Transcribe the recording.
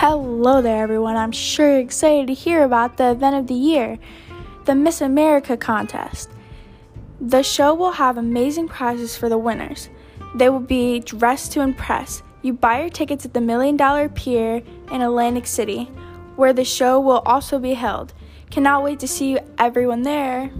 Hello there, everyone. I'm sure you're excited to hear about the event of the year, the Miss America contest. The show will have amazing prizes for the winners. They will be dressed to impress. You buy your tickets at the Million Dollar Pier in Atlantic City, where the show will also be held. Cannot wait to see everyone there.